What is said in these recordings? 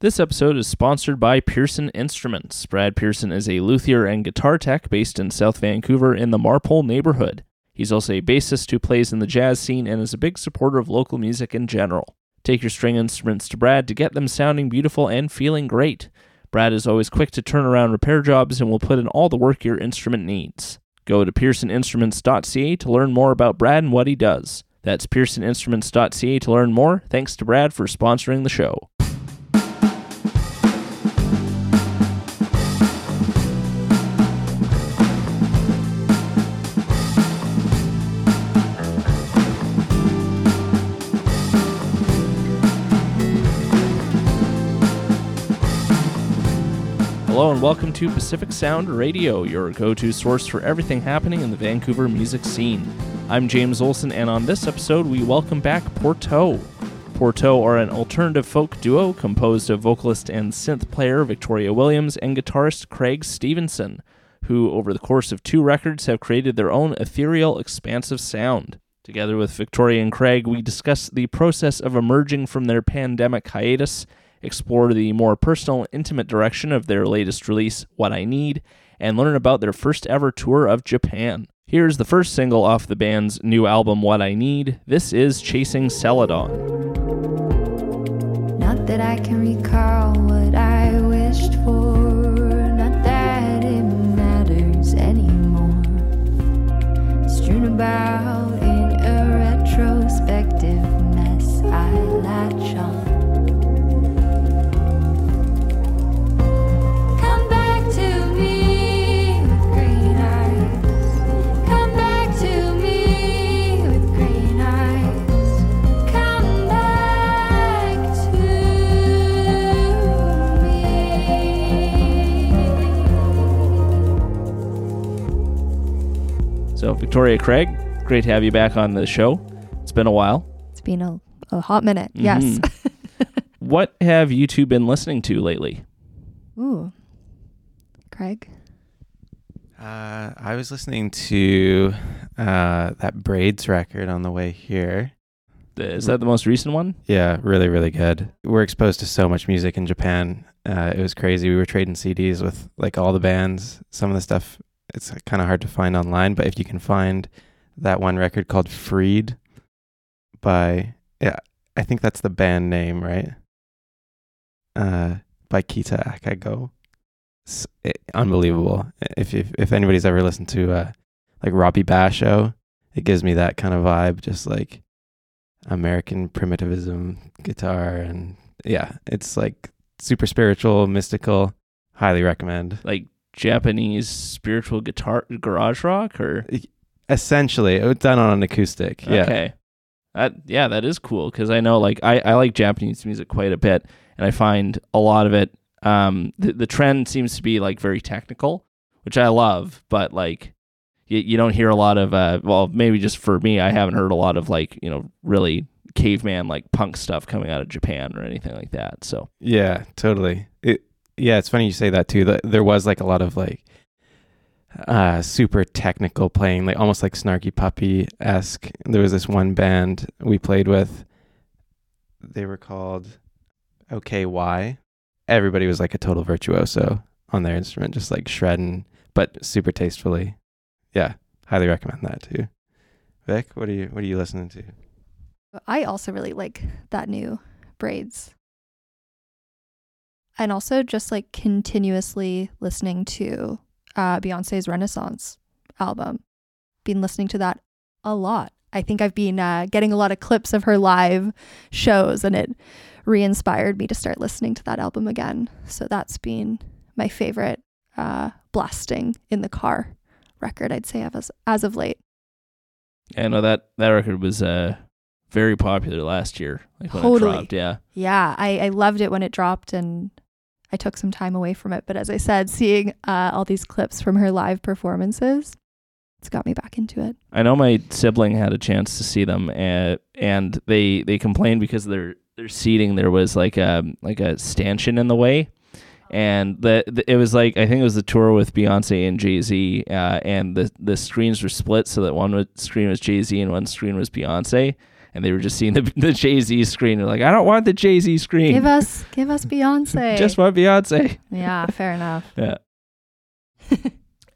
This episode is sponsored by Pearson Instruments. Brad Pearson is a luthier and guitar tech based in South Vancouver in the Marpole neighborhood. He's also a bassist who plays in the jazz scene and is a big supporter of local music in general. Take your string instruments to Brad to get them sounding beautiful and feeling great. Brad is always quick to turn around repair jobs and will put in all the work your instrument needs. Go to pearsoninstruments.ca to learn more about Brad and what he does. That's pearsoninstruments.ca to learn more. Thanks to Brad for sponsoring the show. Hello and welcome to Pacific Sound Radio, your go to source for everything happening in the Vancouver music scene. I'm James Olson, and on this episode, we welcome back Porteau. Porteau are an alternative folk duo composed of vocalist and synth player Victoria Williams and guitarist Craig Stevenson, who, over the course of two records, have created their own ethereal, expansive sound. Together with Victoria and Craig, we discuss the process of emerging from their pandemic hiatus explore the more personal, intimate direction of their latest release, What I Need, and learn about their first ever tour of Japan. Here's the first single off the band's new album, What I Need. This is Chasing Celadon. Not that I can recall what I wished for, not that it matters anymore. Strewn about So, Victoria Craig, great to have you back on the show. It's been a while. It's been a, a hot minute. Yes. Mhm. What have you two been listening to lately? Ooh. Craig. Uh, I was listening to uh, that Braids record on the way here. Is that the most recent one? Yeah, really, really good. We're exposed to so much music in Japan. Uh, it was crazy. We were trading CDs with like all the bands. Some of the stuff it's kind of hard to find online, but if you can find that one record called Freed by yeah, I think that's the band name, right? Uh, by Kita Akago. S- it, unbelievable. If, if if anybody's ever listened to uh like Robbie Basho, it gives me that kind of vibe, just like American primitivism guitar and yeah, it's like super spiritual, mystical. Highly recommend. Like Japanese spiritual guitar garage rock or Essentially, it was done on an acoustic. Yeah. Okay. That yeah, that is cool because I know like I, I like Japanese music quite a bit, and I find a lot of it. Um, the the trend seems to be like very technical, which I love, but like you, you don't hear a lot of uh well maybe just for me I haven't heard a lot of like you know really caveman like punk stuff coming out of Japan or anything like that. So Yeah, totally. Yeah, it's funny you say that too. There was like a lot of like uh super technical playing, like almost like Snarky Puppy esque. There was this one band we played with. They were called OKY. Everybody was like a total virtuoso on their instrument, just like shredding, but super tastefully. Yeah, highly recommend that too. Vic, what are you what are you listening to? I also really like that new braids. And also just like continuously listening to uh, Beyonce's Renaissance album. Been listening to that a lot. I think I've been uh, getting a lot of clips of her live shows and it re inspired me to start listening to that album again. So that's been my favorite uh, blasting in the car record, I'd say, as, as of late. I know that that record was uh very popular last year, like when Totally. it dropped. Yeah. Yeah, I, I loved it when it dropped and I took some time away from it. But as I said, seeing uh, all these clips from her live performances, it's got me back into it. I know my sibling had a chance to see them, and and they they complained because their their seating there was like a like a stanchion in the way, and the, the it was like I think it was the tour with Beyonce and Jay Z, uh, and the the screens were split so that one screen was Jay Z and one screen was Beyonce, and they were just seeing the the Jay Z screen. They're like, I don't want the Jay Z screen. Give us, give us Beyonce. just want Beyonce. yeah, fair enough. Yeah.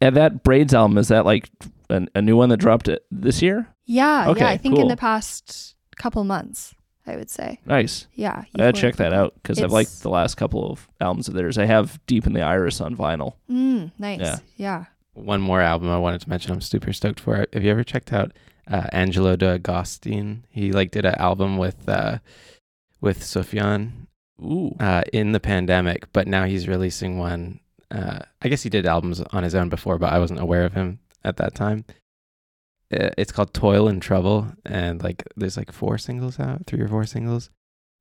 and that Braids album is that like a, a new one that dropped it this year? Yeah, Okay, yeah. I think in the past couple months, I would say. Nice. Yeah. I gotta check that out because I've liked the last couple of albums of theirs. I have Deep in the Iris on vinyl. Mm, nice. Yeah. Yeah. One more album I wanted to mention. I'm super stoked for. it. Have you ever checked out uh, Angelo De Augustine? He like did an album with uh, with Sufjan Ooh. uh, in the pandemic, but now he's releasing one. Uh, I guess he did albums on his own before, but I wasn't aware of him at that time. Uh, It's called Toil and Trouble, and like there's like four singles out, three or four singles.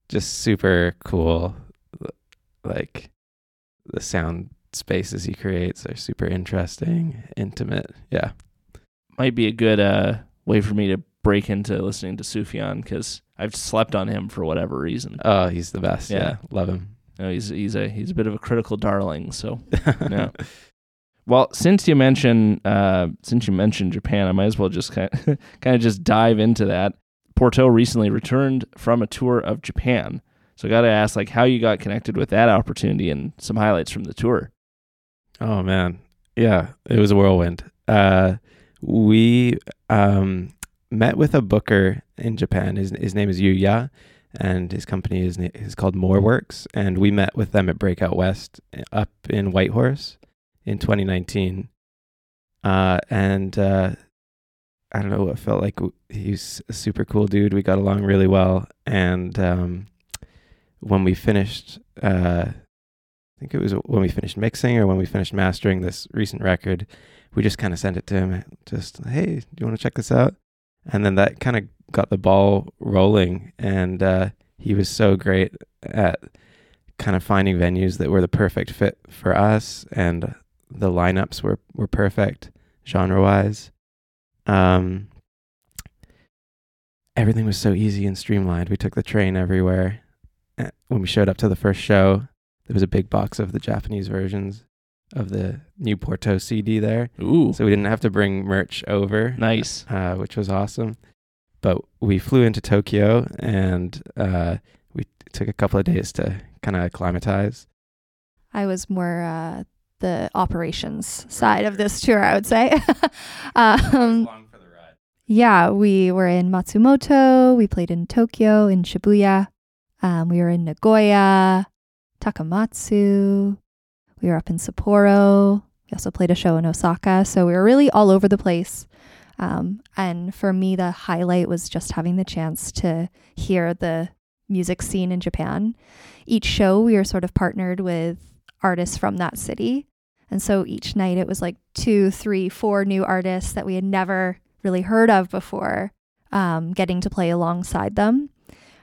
Just super cool. Like the sound spaces he creates are super interesting, intimate. Yeah. Might be a good uh, way for me to break into listening to Sufjan because I've slept on him for whatever reason. Oh, he's the best. Yeah. Yeah. Love him. Know, he's he's a he's a bit of a critical darling. So Yeah. Well, since you mentioned uh, since you mentioned Japan, I might as well just kind of, kind of just dive into that. Porteau recently returned from a tour of Japan, so I got to ask like how you got connected with that opportunity and some highlights from the tour. Oh man, yeah, it was a whirlwind. Uh, we um, met with a booker in Japan. His his name is Yuya, and his company is is called More Works. And we met with them at Breakout West uh, up in Whitehorse in 2019. Uh, and uh, I don't know, it felt like he's a super cool dude. We got along really well, and um, when we finished. Uh, I think it was when we finished mixing or when we finished mastering this recent record, we just kind of sent it to him. Just, hey, do you want to check this out? And then that kind of got the ball rolling. And uh, he was so great at kind of finding venues that were the perfect fit for us. And the lineups were, were perfect genre wise. Um, everything was so easy and streamlined. We took the train everywhere. Uh, When we showed up to the first show, there was a big box of the Japanese versions of the new Porteau CD there. Ooh, So we didn't have to bring merch over, nice. uh, which was awesome. But we flew into Tokyo and uh, we took a couple of days to kind of acclimatize. I was more uh, the operations side of this tour, I would say. um, yeah, we were in Matsumoto. We played in Tokyo, in Shibuya. Um, we were in Nagoya, Takamatsu. We were up in Sapporo. We also played a show in Osaka. So we were really all over the place. Um, and for me, the highlight was just having the chance to hear the music scene in Japan. Each show, we were sort of partnered with artists from that city. And so each night it was like two, three, four new artists that we had never really heard of before um, getting to play alongside them.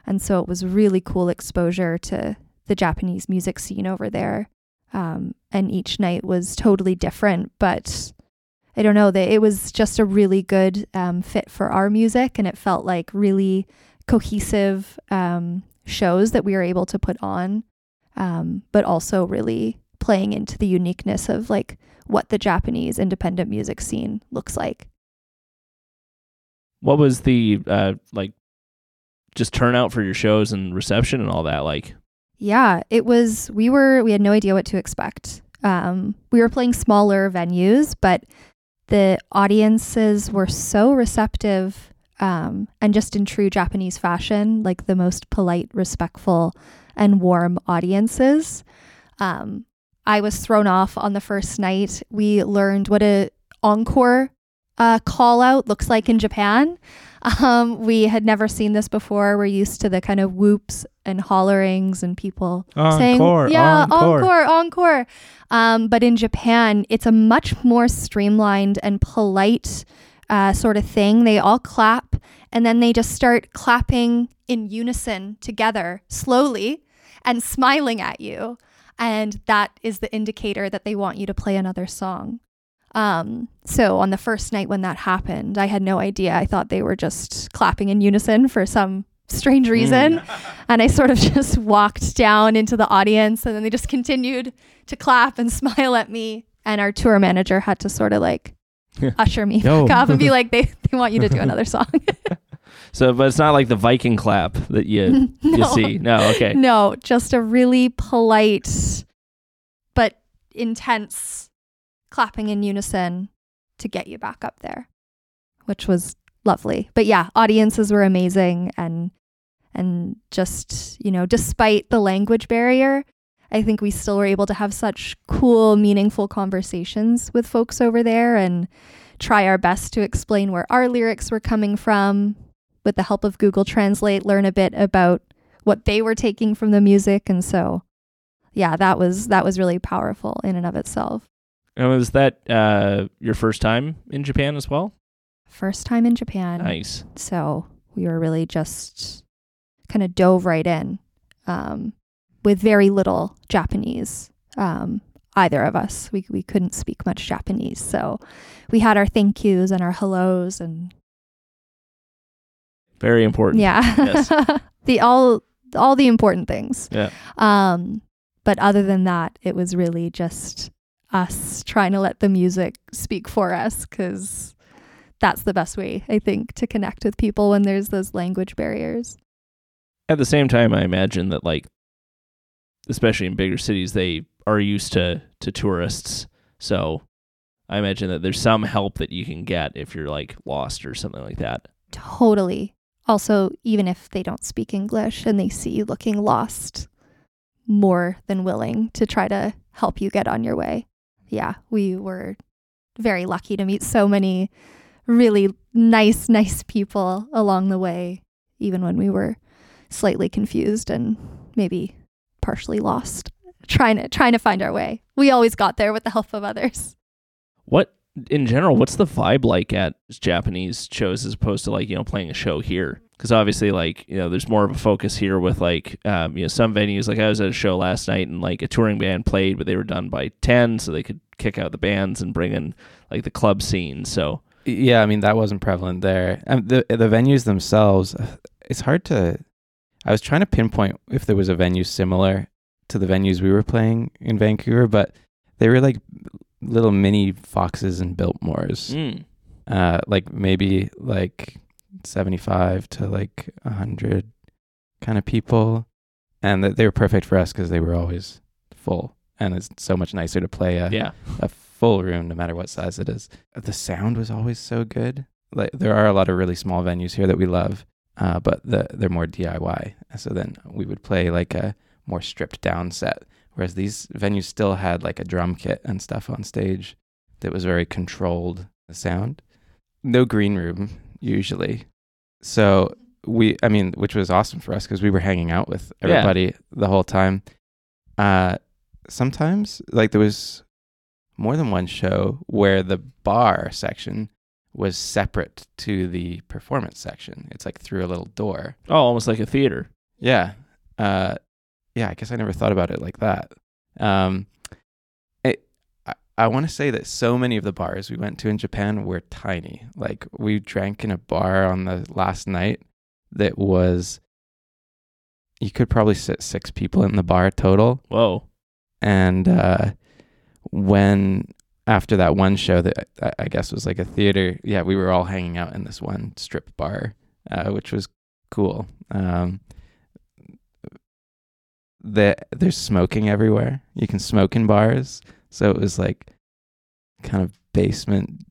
And so it was really cool exposure to the Japanese music scene over there. Um, and each night was totally different, but I don't know that it was just a really good um, fit for our music, and it felt like really cohesive um, shows that we were able to put on, um, but also really playing into the uniqueness of like what the Japanese independent music scene looks like. What was the uh, like just turnout for your shows and reception and all that like? Yeah, it was. We were. We had no idea what to expect. Um, we were playing smaller venues, but the audiences were so receptive um, and just in true Japanese fashion, like the most polite, respectful, and warm audiences. Um, I was thrown off on the first night. We learned what a encore uh, call out looks like in Japan. Um, we had never seen this before. We're used to the kind of whoops and hollerings and people saying, "Yeah, encore, encore." Um, but in Japan, it's a much more streamlined and polite uh, sort of thing. They all clap, and then they just start clapping in unison together, slowly, and smiling at you. And that is the indicator that they want you to play another song. Um, so on the first night when that happened, I had no idea. I thought they were just clapping in unison for some strange reason. And I sort of just walked down into the audience and then they just continued to clap and smile at me. And our tour manager had to sort of like usher me Yo. back up and be like, they, they want you to do another song. So, but it's not like the Viking clap that you you see. No, okay. No, just a really polite but intense clapping in unison to get you back up there, which was lovely. But yeah, audiences were amazing and and just, you know, despite the language barrier, I think we still were able to have such cool, meaningful conversations with folks over there and try our best to explain where our lyrics were coming from with the help of Google Translate, learn a bit about what they were taking from the music and so yeah, that was that was really powerful in and of itself. And was that uh, your first time in Japan as well? First time in Japan. Nice. So we were really just kind of dove right in um, with very little Japanese. Um, either of us, we we couldn't speak much Japanese, so we had our thank yous and our hellos and Very important. yeah, Yes. the all all the important things. Yeah. Um, but other than that, it was really just us trying to let the music speak for us because that's the best way, I think, to connect with people when there's those language barriers. At the same time, I imagine that like, especially in bigger cities, they are used to to tourists. So I imagine that there's some help that you can get if you're like lost or something like that. Totally. Also, even if they don't speak English and they see you looking lost, more than willing to try to help you get on your way. Yeah, we were very lucky to meet so many really nice, nice people along the way, even when we were slightly confused and maybe partially lost, trying to trying to find our way. We always got there with the help of others. What in general, what's the vibe like at Japanese shows as opposed to like you know playing a show here? Because obviously, like you know, there's more of a focus here with like um, you know some venues. Like I was at a show last night and like a touring band played, but they were done by ten, so they could kick out the bands and bring in like the club scene. So Yeah, I mean that wasn't prevalent there. And the the venues themselves, it's hard to. I was trying to pinpoint if there was a venue similar to the venues we were playing in Vancouver, but they were like little mini Foxes and Biltmores. mm, Uh, like maybe like seventy five to like hundred kind of people, and that they were perfect for us because they were always full, and it's so much nicer to play a yeah, a full room no matter what size it is. The sound was always so good. Like there are a lot of really small venues here that we love, uh, but the, they're more DIY. So then we would play like a more stripped down set, whereas these venues still had like a drum kit and stuff on stage that was very controlled sound. No green room usually, so we I mean, which was awesome for us because we were hanging out with Yeah. everybody the whole time. Uh, sometimes like there was more than one show where the bar section was separate to the performance section. It's like through a little door. oh, almost like a theater. Yeah. Uh, yeah, I guess I never thought about it like that. Um, I, want to say that so many of the bars we went to in Japan were tiny. Like we drank in a bar on the last night that was, you could probably sit six people in the bar total Whoa, and uh, when after that one show that I, I guess was like a theater, yeah, we were all hanging out in this one strip bar, uh, which was cool. Um, the, there's smoking everywhere. You can smoke in bars, so it was like kind of basement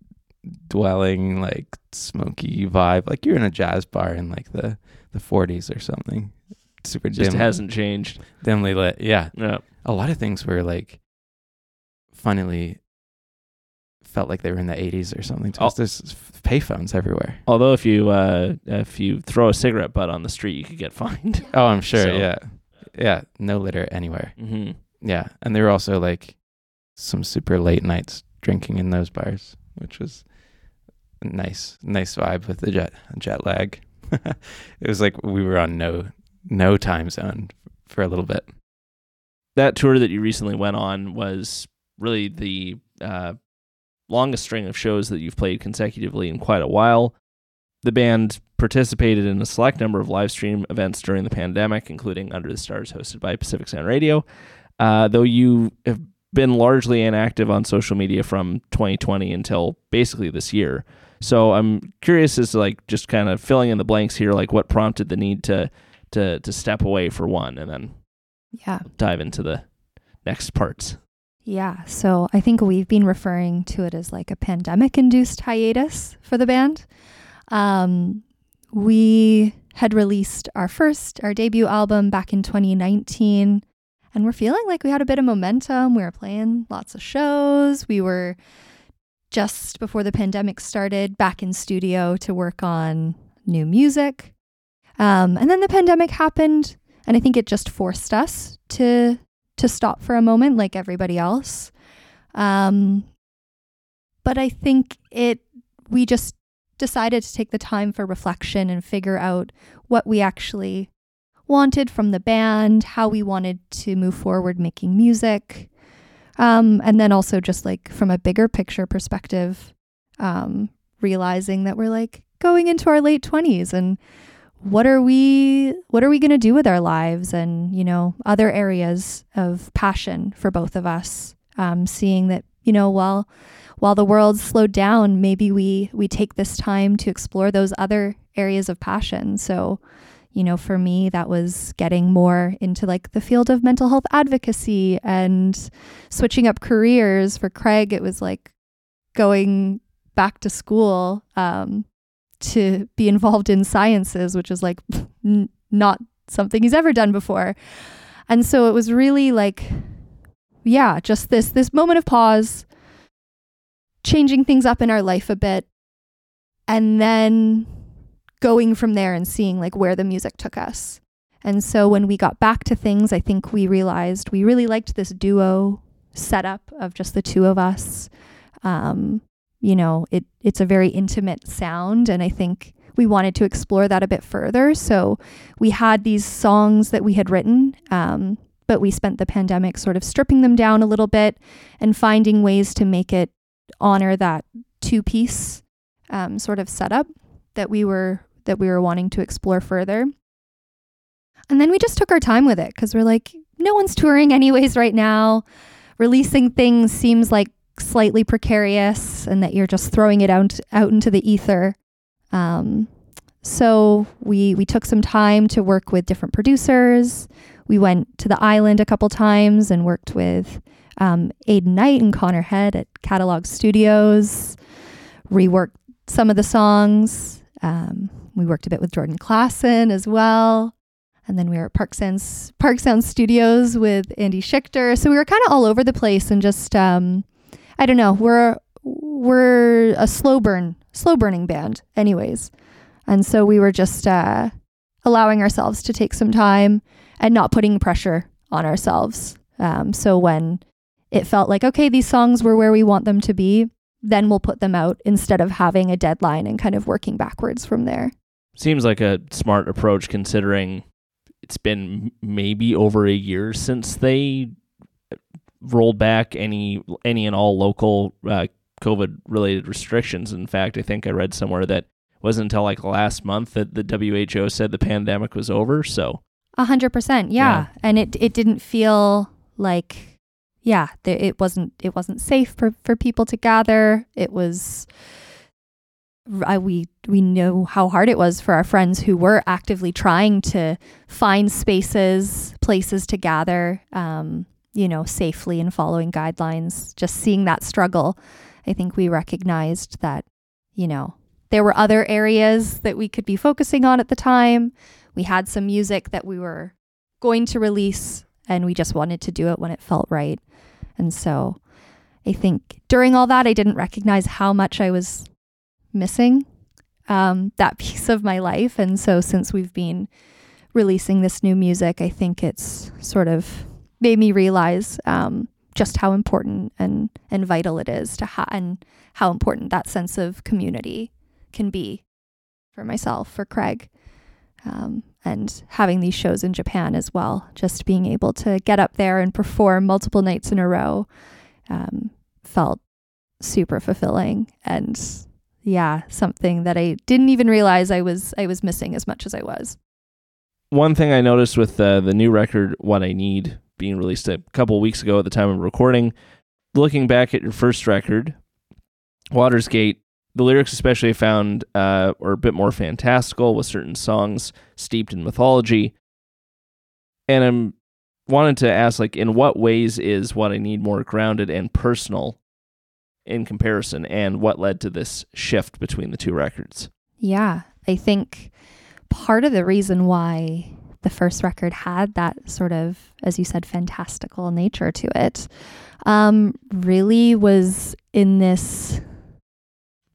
dwelling, like smoky vibe, like you're in a jazz bar in like the the 40s or something. Super just dim, hasn't changed. dimly lit. Yeah, No, a lot of things were like funnily felt like they were in the 80s or something Oh. There's payphones everywhere. although if you uh, if you throw a cigarette butt on the street, you could get fined. Oh, I'm sure. So- Yeah. Yeah. No litter anywhere. hmm Yeah. And they were also like some super late nights drinking in those bars, which was a nice, nice vibe with the jet jet lag. it was like we were on no no time zone for a little bit. That tour that you recently went on was really the uh, longest string of shows that you've played consecutively in quite a while. The band participated in a select number of live stream events during the pandemic, including Under the Stars, hosted by Pacific Sound Radio. Uh, though you have been largely inactive on social media from 2020 until basically this year. So I'm curious as to like just kind of filling in the blanks here, like what prompted the need to to to step away for one, and then Yeah. dive into the next parts. Yeah. So I think we've been referring to it as like a pandemic induced hiatus for the band. Um, we had released our first, our debut album back in 2019, and we're feeling like we had a bit of momentum. We were playing lots of shows. We were just before the pandemic started back in studio to work on new music. Um, and then the pandemic happened, and I think it just forced us to to stop for a moment like everybody else. Um, but I think it we just decided to take the time for reflection and figure out what we actually wanted from the band, how we wanted to move forward making music. Um, and then also just like from a bigger picture perspective, um, realizing that we're like going into our late 20s and what are we what are we going to do with our lives and you know other areas of passion for both of us um, seeing that you know while while the world slowed down maybe we we take this time to explore those other areas of passion so you know for me that was getting more into like the field of mental health advocacy and switching up careers for craig it was like going back to school um, to be involved in sciences, which is like n- not something he's ever done before. And so it was really like, yeah, just this this moment of pause, changing things up in our life a bit, and then going from there and seeing like where the music took us. And so when we got back to things, I think we realized we really liked this duo setup of just the two of us. Um, you know, it it's a very intimate sound and I think we wanted to explore that a bit further. So we had these songs that we had written, um, but we spent the pandemic sort of stripping them down a little bit and finding ways to make it honor that two piece um, sort of setup that we were that we were wanting to explore further. And then we just took our time with it because we're like, no one's touring anyways right now. Releasing things seems like slightly precarious and that you're just throwing it out out into the ether. Um, so we we took some time to work with different producers. We went to the island a couple times and worked with um, Aiden Knight and Connor Head at Catalog Studios. Reworked some of the songs. Um, we worked a bit with Jordan Klassen as well. And then we were at Park Sounds, Park Sound Studios with Andy Schichter. So we were kind of all over the place and just um, I don't know. We're we're a slow burn, slow burning band, anyways. And so we were just uh, allowing ourselves to take some time and not putting pressure on ourselves. Um, so when it felt like okay, these songs were where we want them to be, then we'll put them out instead of having a deadline and kind of working backwards from there. Seems like a smart approach considering it's been maybe over a year since they rolled back any any and all local uh, COVID related restrictions. In fact, I think I read somewhere that it wasn't until like last month that the WHO said the pandemic was over. So A hundred percent, yeah. And it it didn't feel like, yeah, it wasn't it wasn't safe for for people to gather. It was. I, we we know how hard it was for our friends who were actively trying to find spaces, places to gather, um, you know, safely and following guidelines. Just seeing that struggle, I think we recognized that, you know, there were other areas that we could be focusing on at the time. We had some music that we were going to release, and we just wanted to do it when it felt right. And so I think during all that, I didn't recognize how much I was missing um, that piece of my life. And so since we've been releasing this new music, I think it's sort of made me realize um, just how important and, and vital it is to ha- and how important that sense of community can be for myself, for Craig, um, and having these shows in Japan as well. Just being able to get up there and perform multiple nights in a row um, felt super fulfilling and yeah, something that I didn't even realize I was I was missing as much as I was. one thing I noticed with uh, the new record, "What I Need," being released a couple weeks ago at the time of recording. Looking back at your first record, Water's Gate, the lyrics especially found uh, are a bit more fantastical with certain songs steeped in mythology. And I'm wanted to ask like in what ways is what I need more grounded and personal in comparison and what led to this shift between the two records? Yeah, I think part of the reason why the first record had that sort of, as you said, fantastical nature to it, um, really was in this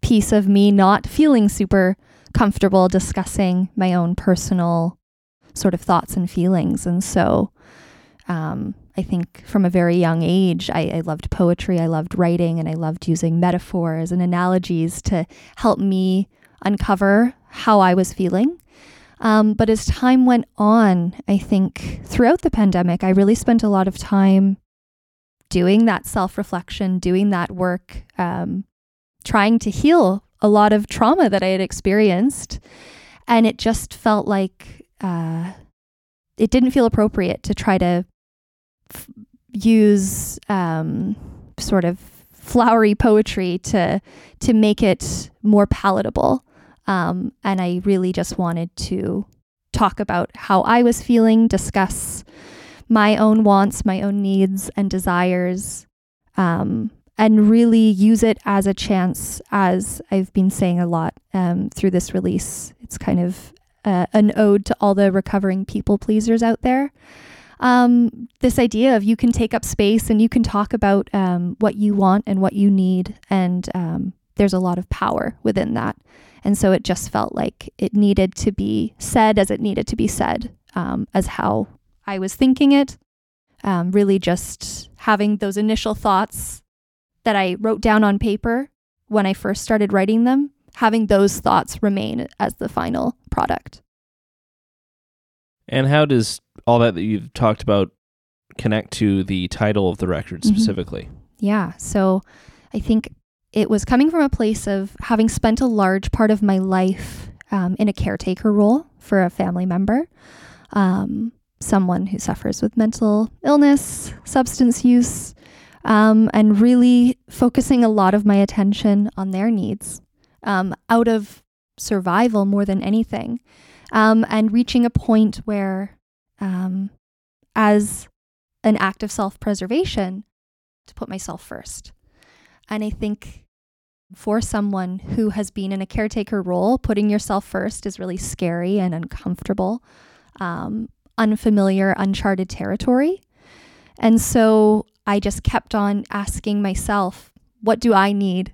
piece of me not feeling super comfortable discussing my own personal sort of thoughts and feelings. And so um, I think from a very young age, I, I loved poetry, I loved writing, and I loved using metaphors and analogies to help me uncover how I was feeling. Um, but as time went on, I think throughout the pandemic, I really spent a lot of time doing that self reflection, doing that work, um, trying to heal a lot of trauma that I had experienced. And it just felt like uh, it didn't feel appropriate to try to use um, sort of flowery poetry to to make it more palatable. Um, and I really just wanted to talk about how I was feeling, discuss my own wants, my own needs and desires, um, and really use it as a chance, as I've been saying a lot um, through this release. It's kind of uh, an ode to all the recovering people pleasers out there. Um, this idea of you can take up space and you can talk about um, what you want and what you need, and um, there's a lot of power within that. And so it just felt like it needed to be said as it needed to be said, um, as how I was thinking it. Um, really, just having those initial thoughts that I wrote down on paper when I first started writing them, having those thoughts remain as the final product. And how does all that that you've talked about connect to the title of the record Mhm. specifically? Yeah. So I think it was coming from a place of having spent a large part of my life um, in a caretaker role for a family member, um, someone who suffers with mental illness, substance use, um, and really focusing a lot of my attention on their needs um, out of survival more than anything, um, and reaching a point where, um, as an act of self preservation, to put myself first. And I think for someone who has been in a caretaker role, putting yourself first is really scary and uncomfortable, um, unfamiliar, uncharted territory. And so I just kept on asking myself, what do I need?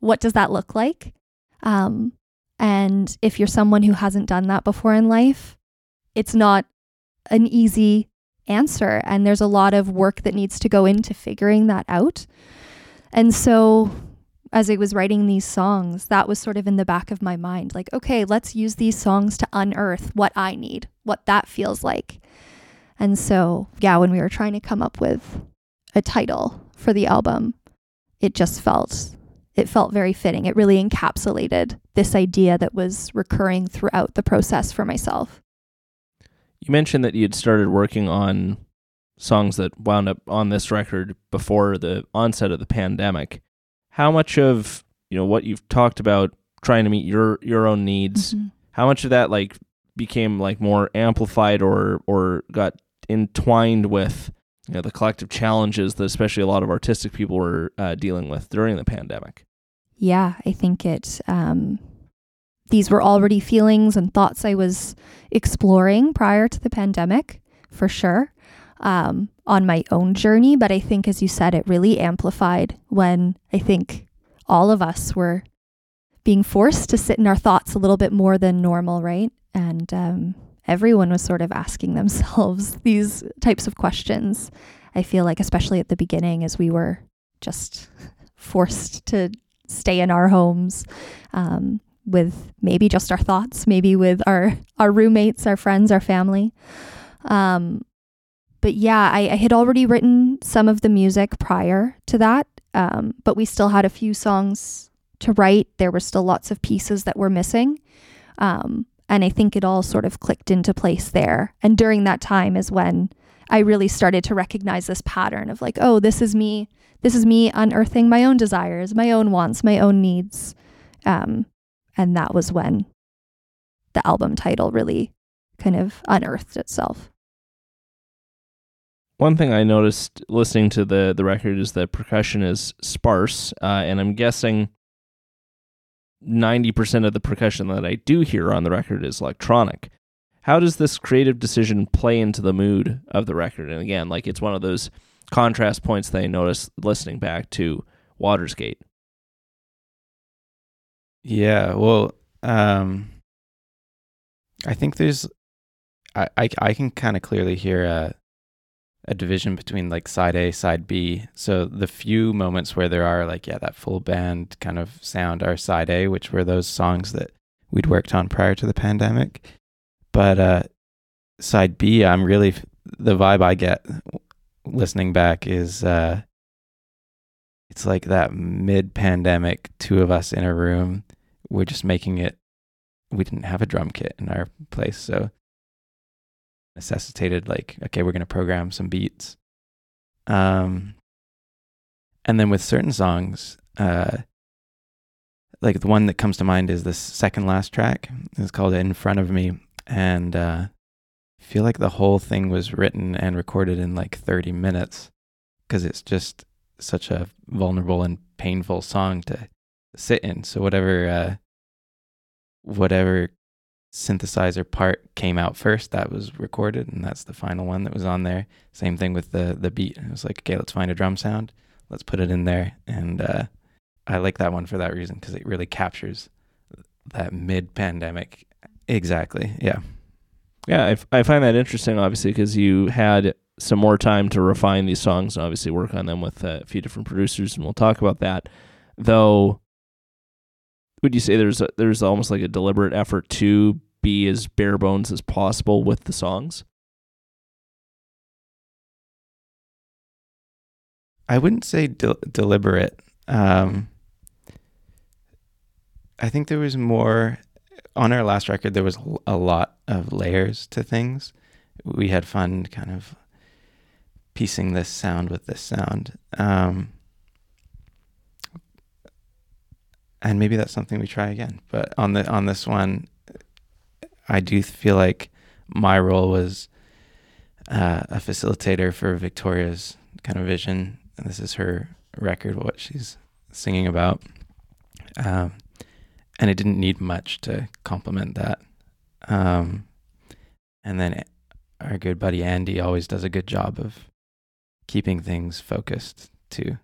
What does that look like? Um, and if you're someone who hasn't done that before in life, it's not an easy answer. And there's a lot of work that needs to go into figuring that out. And so as I was writing these songs, that was sort of in the back of my mind like, okay, let's use these songs to unearth what I need, what that feels like. And so, yeah, when we were trying to come up with a title for the album, it just felt it felt very fitting. It really encapsulated this idea that was recurring throughout the process for myself. You mentioned that you had started working on songs that wound up on this record before the onset of the pandemic. How much of, you know, what you've talked about trying to meet your your own needs, Mhm. how much of that like became like more amplified or or got entwined with you know the collective challenges that especially a lot of artistic people were uh, dealing with during the pandemic Yeah, I think it. Um, these were already feelings and thoughts I was exploring prior to the pandemic, for sure, um, on my own journey. But I think, as you said, it really amplified when I think all of us were being forced to sit in our thoughts a little bit more than normal, right? And um, everyone was sort of asking themselves these types of questions. I feel like, especially at the beginning, as we were just forced to stay in our homes um, with maybe just our thoughts, maybe with our our roommates, our friends, our family. Um, but yeah, I, I had already written some of the music prior to that, um, but we still had a few songs to write. There were still lots of pieces that were missing. Um, and I think it all sort of clicked into place there. And during that time is when, I really started to recognize this pattern of like, oh, this is me. This is me unearthing my own desires, my own wants, my own needs. Um, and that was when the album title really kind of unearthed itself. One thing I noticed listening to the the record is that percussion is sparse, uh, and I'm guessing ninety percent of the percussion that I do hear on the record is electronic. How does this creative decision play into the mood of the record? And again, like it's one of those contrast points that I noticed listening back to Water's Gate. Yeah, well, um, I think there's, I I, I can kind of clearly hear a, a division between like side A, side B. So the few moments where there are like yeah that full band kind of sound are side A, which were those songs that we'd worked on prior to the pandemic. But uh, side B, I'm really the vibe I get listening back is uh, it's like that mid-pandemic two of us in a room we're just making it we didn't have a drum kit in our place so necessitated like okay we're going to program some beats. Um and then with certain songs uh like the one that comes to mind is this second last track. It's called in front of me and uh I feel like the whole thing was written and recorded in like 30 minutes because it's just such a vulnerable and painful song to sit in. So whatever uh, whatever synthesizer part came out first, that was recorded, and that's the final one that was on there. Same thing with the the beat. It was like, okay, let's find a drum sound, let's put it in there, and uh, I like that one for that reason because it really captures that mid pandemic. Exactly. Yeah. Yeah, I, f- I find that interesting, obviously, because you had some more time to refine these songs and obviously work on them with a few different producers, and we'll talk about that. Though, would you say there's a, there's almost like a deliberate effort to be as bare bones as possible with the songs? I wouldn't say de- deliberate. Um, I think there was more on our last record. There was a lot of layers to things. We had fun kind of piecing this sound with this sound. Um, and maybe that's something we try again. But on the on this one, I do feel like my role was uh, a facilitator for Victoria's kind of vision. And this is her record, what she's singing about. Um, and it didn't need much to complement that. Um, and then our good buddy Andy always does a good job of keeping things focused too.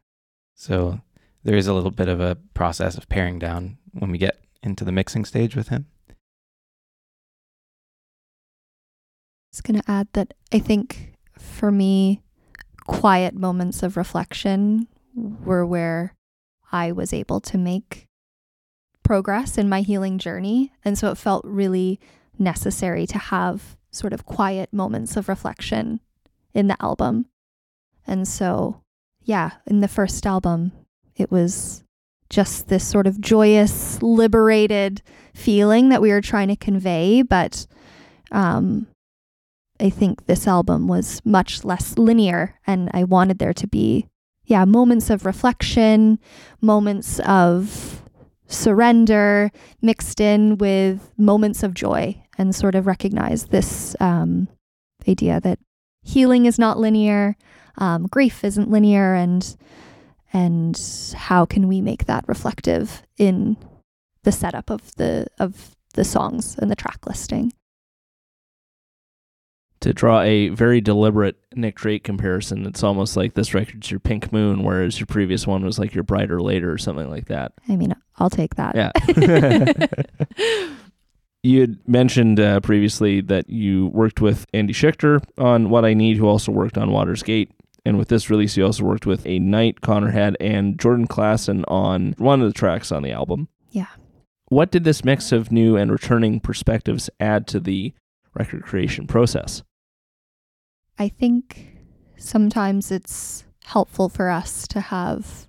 So there is a little bit of a process of paring down when we get into the mixing stage with him. I was going to add that I think for me, quiet moments of reflection were where I was able to make progress in my healing journey. And so it felt really necessary to have sort of quiet moments of reflection in the album. And so, yeah, in the first album, it was just this sort of joyous, liberated feeling that we were trying to convey. But um, I think this album was much less linear, and I wanted there to be, yeah, moments of reflection, moments of surrender mixed in with moments of joy and sort of recognize this um, idea that healing is not linear, um, grief isn't linear, and and how can we make that reflective in the setup of the of the songs and the track listing. To draw a very deliberate Nick Drake comparison, it's almost like this record's your Pink Moon, whereas your previous one was like your Bryter Layter or something like that. I mean, I'll take that. Yeah. you had mentioned uh, previously that you worked with Andy Schichter on What I Need, who also worked on Water's Gate. And with this release, you also worked with a Knight, Connor Head, and Jordan Klassen on one of the tracks on the album. Yeah. What did this mix of new and returning perspectives add to the record creation process? I think sometimes it's helpful for us to have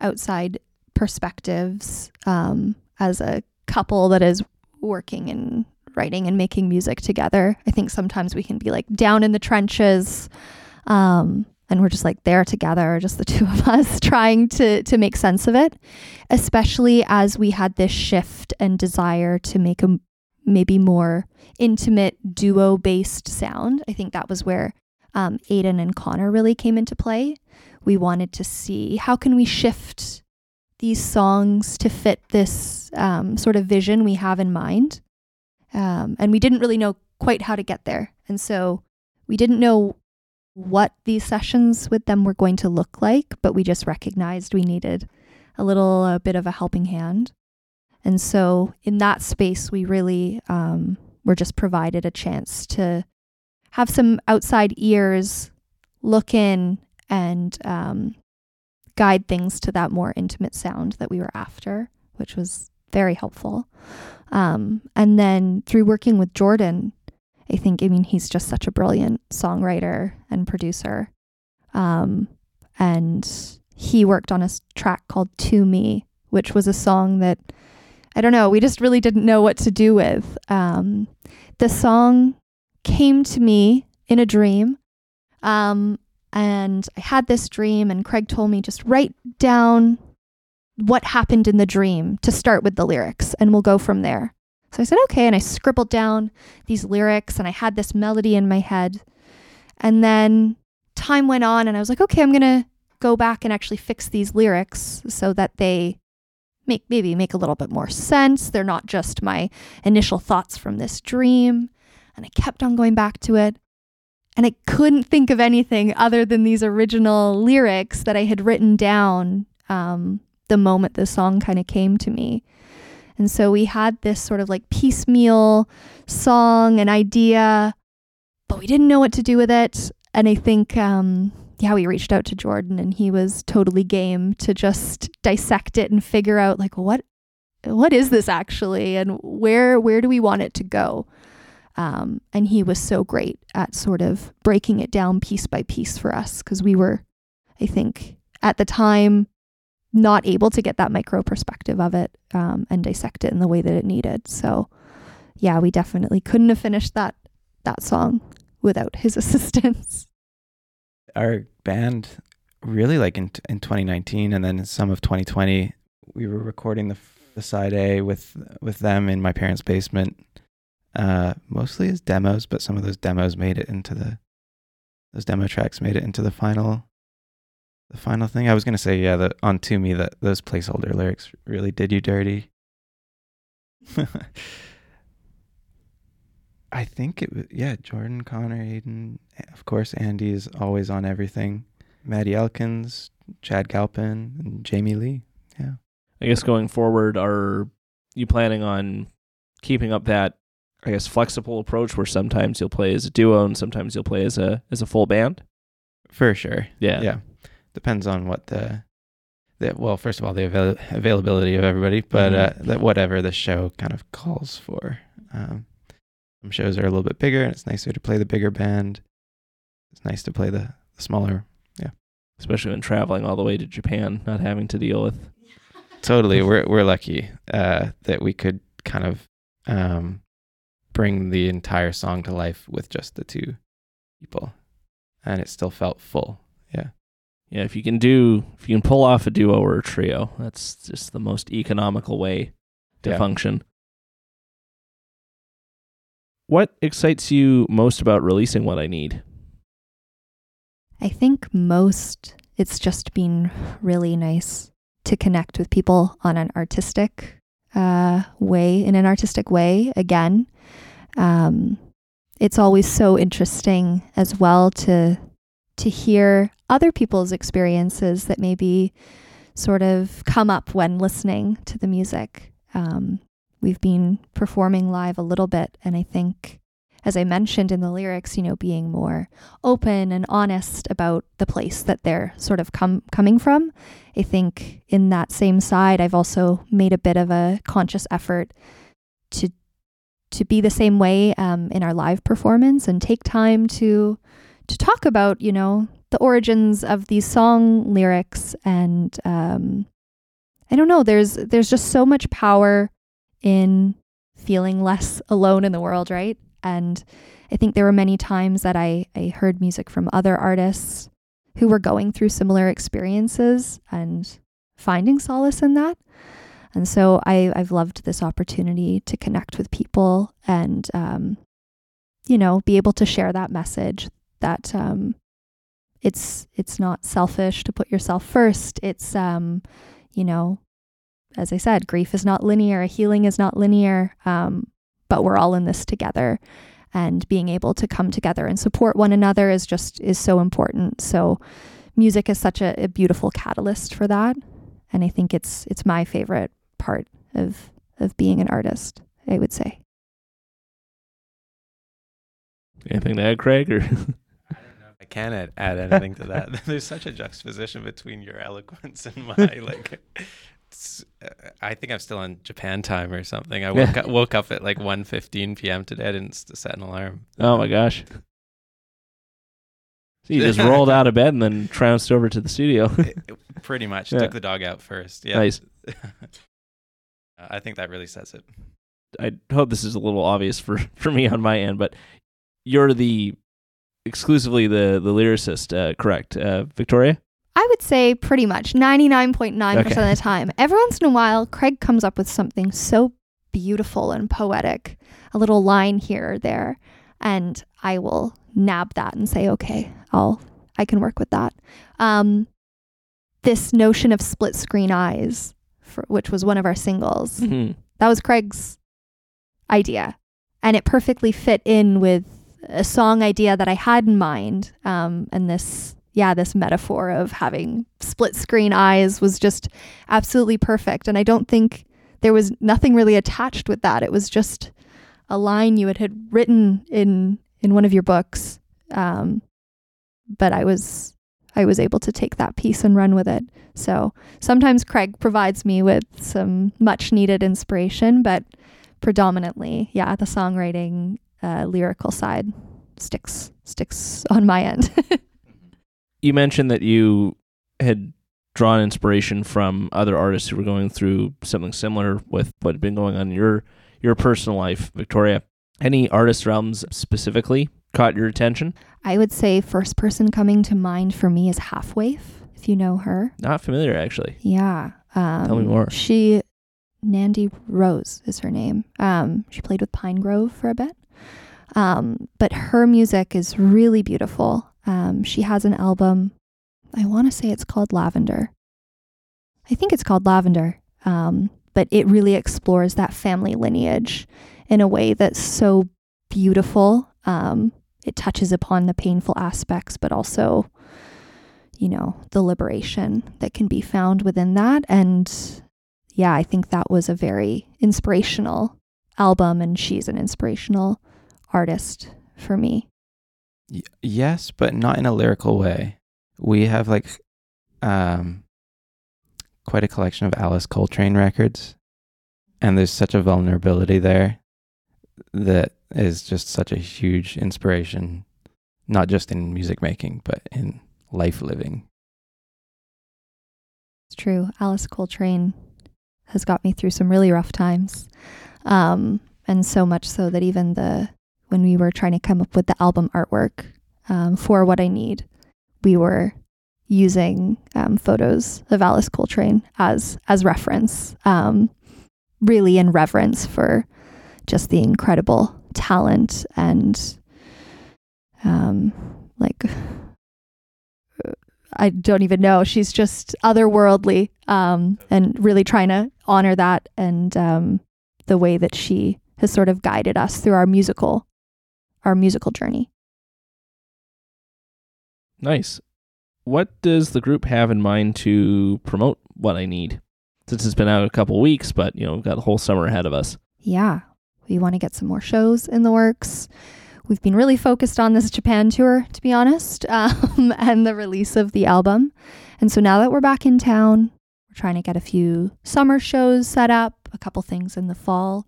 outside perspectives um, as a couple that is working and writing and making music together. I think sometimes we can be like down in the trenches, um, and we're just like there together, just the two of us trying to to make sense of it. Especially as we had this shift and desire to make a maybe more intimate duo based sound. I think that was where um, Aiden and Connor really came into play. We wanted to see how can we shift these songs to fit this um, sort of vision we have in mind. Um, and we didn't really know quite how to get there. And so we didn't know what these sessions with them were going to look like, but we just recognized we needed a little a bit of a helping hand. And so in that space, we really um, were just provided a chance to have some outside ears look in and um, guide things to that more intimate sound that we were after, which was very helpful. Um, and then through working with Jordan, I think, I mean, he's just such a brilliant songwriter and producer. Um, and he worked on a track called To Me, which was a song that I don't know, we just really didn't know what to do with. Um, the song came to me in a dream. Um, and I had this dream, and Craig told me just write down what happened in the dream to start with the lyrics, and we'll go from there. So I said, okay. And I scribbled down these lyrics, and I had this melody in my head. And then time went on, and I was like, okay, I'm going to go back and actually fix these lyrics so that they make maybe make a little bit more sense. They're not just my initial thoughts from this dream. And I kept on going back to it. And I couldn't think of anything other than these original lyrics that I had written down um, the moment the song kind of came to me. And so we had this sort of like piecemeal song and idea, but we didn't know what to do with it. And I think, um, yeah, we reached out to Jordan and he was totally game to just dissect it and figure out like what what is this actually and where where do we want it to go um, and he was so great at sort of breaking it down piece by piece for us because we were i think at the time not able to get that micro perspective of it um, and dissect it in the way that it needed. So yeah we definitely couldn't have finished that that song without his assistance. Our band really like in in 2019 and then some of 2020 we were recording the the side A with with them in my parents' basement uh, mostly as demos, but some of those demos made it into the those demo tracks made it into the final the final thing. I was gonna say, yeah, the on to me that those placeholder lyrics really did you dirty. I think it was yeah, Jordan, Connor, Aiden, of course Andy is always on everything. Maddie Elkins, Chad Galpin, and Jamie Lee. Yeah. I guess going forward, are you planning on keeping up that I guess flexible approach where sometimes you'll play as a duo and sometimes you'll play as a as a full band? For sure. Yeah. Yeah. Depends on what the, the well, first of all, the avail- availability of everybody, but Mhm. uh, that whatever the show kind of calls for. Um, some shows are a little bit bigger, and it's nicer to play the bigger band. It's nice to play the, the smaller. Yeah. Especially when traveling all the way to Japan, not having to deal with Totally, we're we're lucky uh, that we could kind of um, bring the entire song to life with just the two people, and it still felt full. Yeah. Yeah, if you can do if you can pull off a duo or a trio, that's just the most economical way to Yeah. function. What excites you most about releasing what I need? I think most it's just been really nice to connect with people on an artistic uh, way, in an artistic way again. Um, it's always so interesting as well to to hear other people's experiences that maybe sort of come up when listening to the music. Um, we've been performing live a little bit, and I think, as I mentioned in the lyrics, you know, being more open and honest about the place that they're sort of come coming from. I think in that same side, I've also made a bit of a conscious effort to to be the same way um, in our live performance and take time to to talk about you know the origins of these song lyrics and um, I don't know. There's there's just so much power in feeling less alone in the world, right? And I think there were many times that I, I heard music from other artists who were going through similar experiences and finding solace in that. And so I, I've loved this opportunity to connect with people and, um, you know, be able to share that message that um, it's it's not selfish to put yourself first. It's um, you know, as I said, grief is not linear, healing is not linear, um, but we're all in this together. And being able to come together and support one another is just is so important. So music is such a, a beautiful catalyst for that. And I think it's it's my favorite part of of being an artist, I would say. Anything to add, Craig? Or I can't add, add anything to that. There's such a juxtaposition between your eloquence and my like. Uh, I think I'm still on Japan time or something. I woke up, woke up at like 1:15 p.m. today. I didn't set an alarm. oh my gosh. So you just rolled out of bed and then trounced over to the studio. It- it pretty much Yeah. took the dog out first. Yeah. Nice. I think that really says it. I hope this is a little obvious for, for me on my end, but you're the exclusively the the lyricist, uh, correct, uh, Victoria? I would say pretty much 99.9% Okay. of the time. Every once in a while, Craig comes up with something so beautiful and poetic, a little line here or there, and I will nab that and say, okay, I'll, I can work with that. Um, this notion of split screen eyes, for, which was one of our singles, Mhm. that was Craig's idea. And it perfectly fit in with a song idea that I had in mind. Um, and this, yeah, this metaphor of having split screen eyes was just absolutely perfect. And I don't think there was nothing really attached with that. It was just a line you had, had written in in one of your books. Um, but I was I was able to take that piece and run with it. So sometimes Craig provides me with some much needed inspiration, but predominantly, yeah, the songwriting, uh, lyrical side sticks sticks on my end. You mentioned that you had drawn inspiration from other artists who were going through something similar with what had been going on in your your personal life, Victoria. Any artists or albums specifically caught your attention? I would say first person coming to mind for me is Half Waif, if you know her. Not familiar, actually. Yeah. Um, Tell me more. She, Nandi Rose is her name. Um, she played with Pinegrove for a bit. Um, but her music is really beautiful. Um, she has an album. I want to say it's called Lavender. I think it's called Lavender. Um, but it really explores that family lineage in a way that's so beautiful. Um, it touches upon the painful aspects, but also, you know, the liberation that can be found within that. And yeah, I think that was a very inspirational album, and she's an inspirational artist for me. Y- yes, but not in a lyrical way. We have like um quite a collection of Alice Coltrane records and there's such a vulnerability there that is just such a huge inspiration not just in music making but in life living. It's true. Alice Coltrane has got me through some really rough times. Um, and so much so that even the when we were trying to come up with the album artwork um, for what I need, we were using um, photos of Alice Coltrane as as reference, um, really in reverence for just the incredible talent and um, like I don't even know. She's just otherworldly, um, and really trying to honor that and um, the way that she has sort of guided us through our musical, our musical journey. Nice. What does the group have in mind to promote what I need? Since it's been out a couple weeks, but you know, we've got the whole summer ahead of us. Yeah, we want to get some more shows in the works. We've been really focused on this Japan tour, to be honest, um, and the release of the album. And so now that we're back in town, we're trying to get a few summer shows set up, a couple things in the fall,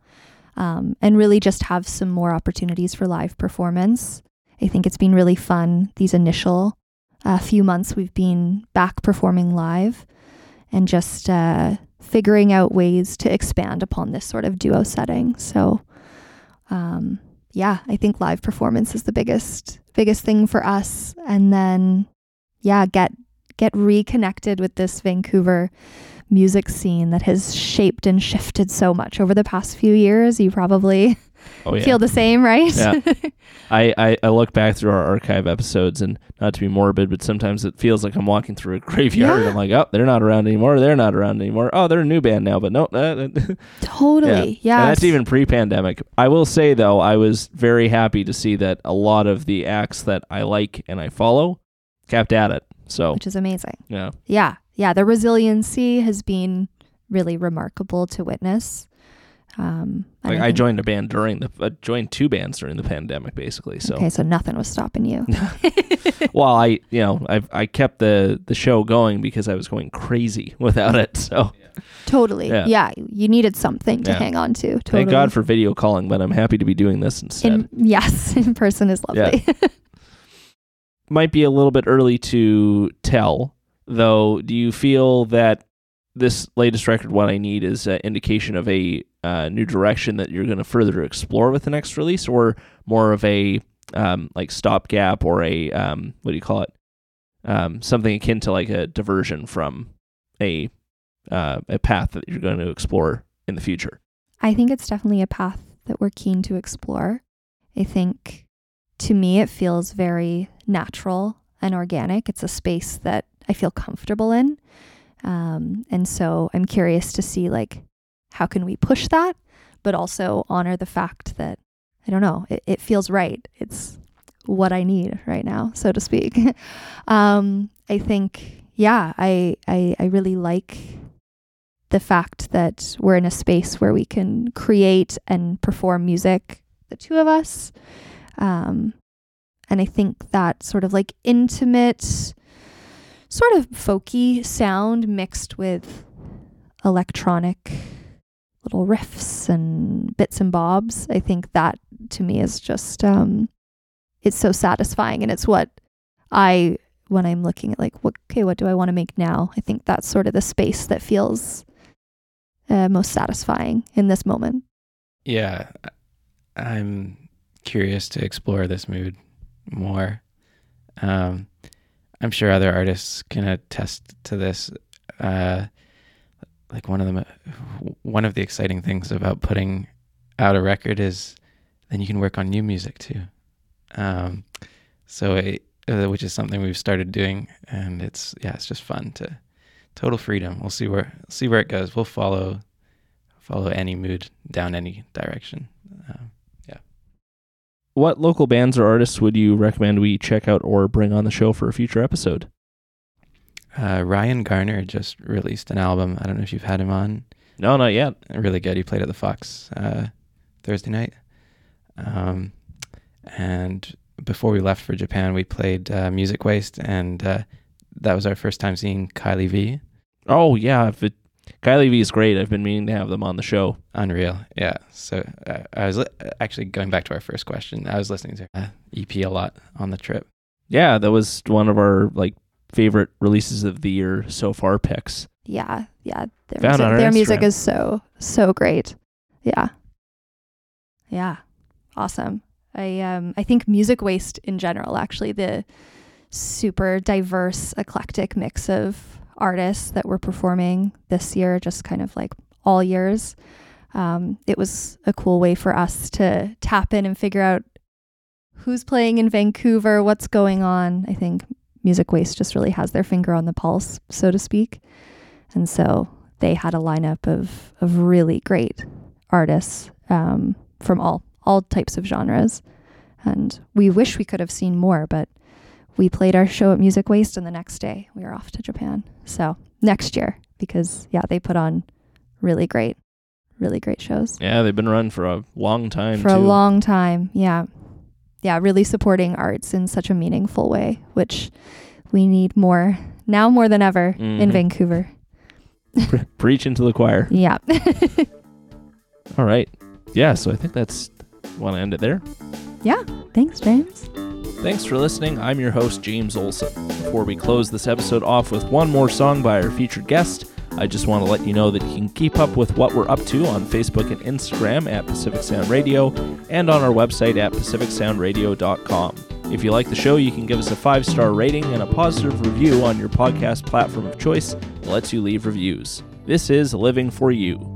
um, and really just have some more opportunities for live performance. I think it's been really fun these initial uh, few months we've been back performing live and just uh, figuring out ways to expand upon this sort of duo setting. So, um, yeah, I think live performance is the biggest biggest thing for us, and then yeah, get get reconnected with this Vancouver music scene that has shaped and shifted so much over the past few years. You probably Oh yeah. feel the same, right? Yeah. I, I, I look back through our archive episodes and not to be morbid, but sometimes it feels like I'm walking through a graveyard. Yeah. I'm like, oh, they're not around anymore. They're not around anymore. Oh, they're a new band now, but no. Uh, totally. Yeah. And that's even pre-pandemic. I will say though, I was very happy to see that a lot of the acts that I like and I follow kept at it. So which is amazing. yeah, Yeah. Yeah. The resiliency has been really remarkable to witness. Um, like I joined a band during the I joined two bands during the pandemic, basically. So Okay, so nothing was stopping you. well, I you know I I kept the the show going because I was going crazy without it. So totally. Yeah. Yeah. You needed something to Yeah. hang on to. Totally. thank God for video calling, but I'm happy to be doing this instead. in yes, in person is Yeah. lovely. Might be a little bit early to tell, though. Do you feel that this latest record, "What I Need," is an indication of a uh, new direction that you're going to further explore with the next release, or more of a um, like stopgap or a um, what do you call it? Um, something akin to like a diversion from a uh, a path that you're going to explore in the future. I think it's definitely a path that we're keen to explore. I think to me, it feels very natural and organic. It's a space that I feel comfortable in. Um, and so I'm curious to see like how can we push that, but also honor the fact that I don't know, it, it feels right. It's what I need right now, so to speak. um, I think, yeah, I, I I really like the fact that we're in a space where we can create and perform music, the two of us. Um, and I think that sort of like intimate, sort of folky sound mixed with electronic little riffs and bits and bobs. I think that to me is just, um, it's so satisfying. And it's what I, when I'm looking at like, what, okay, what do I want to make now? I think that's sort of the space that feels uh, most satisfying in this moment. Yeah, I'm curious to explore this mood more. Um, I'm sure other artists can attest to this. Uh, like one of them, one of the exciting things about putting out a record is then you can work on new music too. Um, so it, uh, which is something we've started doing, and it's yeah, it's just fun to total freedom. We'll see where see where it goes. We'll follow follow any mood down any direction. Um, What local bands or artists would you recommend we check out or bring on the show for a future episode? uh, Ryan Garner just released an album. I don't know if you've had him on. No, not yet. Really good. He played at the Fox uh, Thursday night. Um, and before we left for Japan, we played uh, Music Waste, and uh, that was our first time seeing Kylie V. Oh yeah, if it, Kylie V is great. I've been meaning to have them on the show. Unreal. Yeah. So uh, I was li- actually going back to our first question. I was listening to uh, EP a lot on the trip. Yeah, that was one of our like favorite releases of the year so far picks. Yeah, yeah. Their, Found music, on our their music is so so great. Yeah, yeah, awesome. I um I think music waste in general, actually, the super diverse, eclectic mix of artists that were performing this year, just kind of like all years. Um, it was a cool way for us to tap in and figure out who's playing in Vancouver, what's going on. I think Music Waste just really has their finger on the pulse, so to speak. And so they had a lineup of, of really great artists um, from all, all types of genres. And we wish we could have seen more, but we played our show at Music Waste, and the next day we were off to Japan. So next year, because yeah, they put on really great, really great shows Yeah, they've been running for a long time for too. a long time. Yeah. Yeah, really supporting arts in such a meaningful way, which we need more now more than ever Mhm. in Vancouver. Pre- Preach into the choir. Yeah. All right. Yeah, so I think that's want to end it there. Yeah. Thanks, James. Thanks for listening. I'm your host, James Olson. Before we close this episode off with one more song by our featured guest, I just want to let you know that you can keep up with what we're up to on Facebook and Instagram at Pacific Sound Radio and on our website at pacificsoundradio.com. If you like the show, you can give us a five star rating and a positive review on your podcast platform of choice that lets you leave reviews. This is Living for You.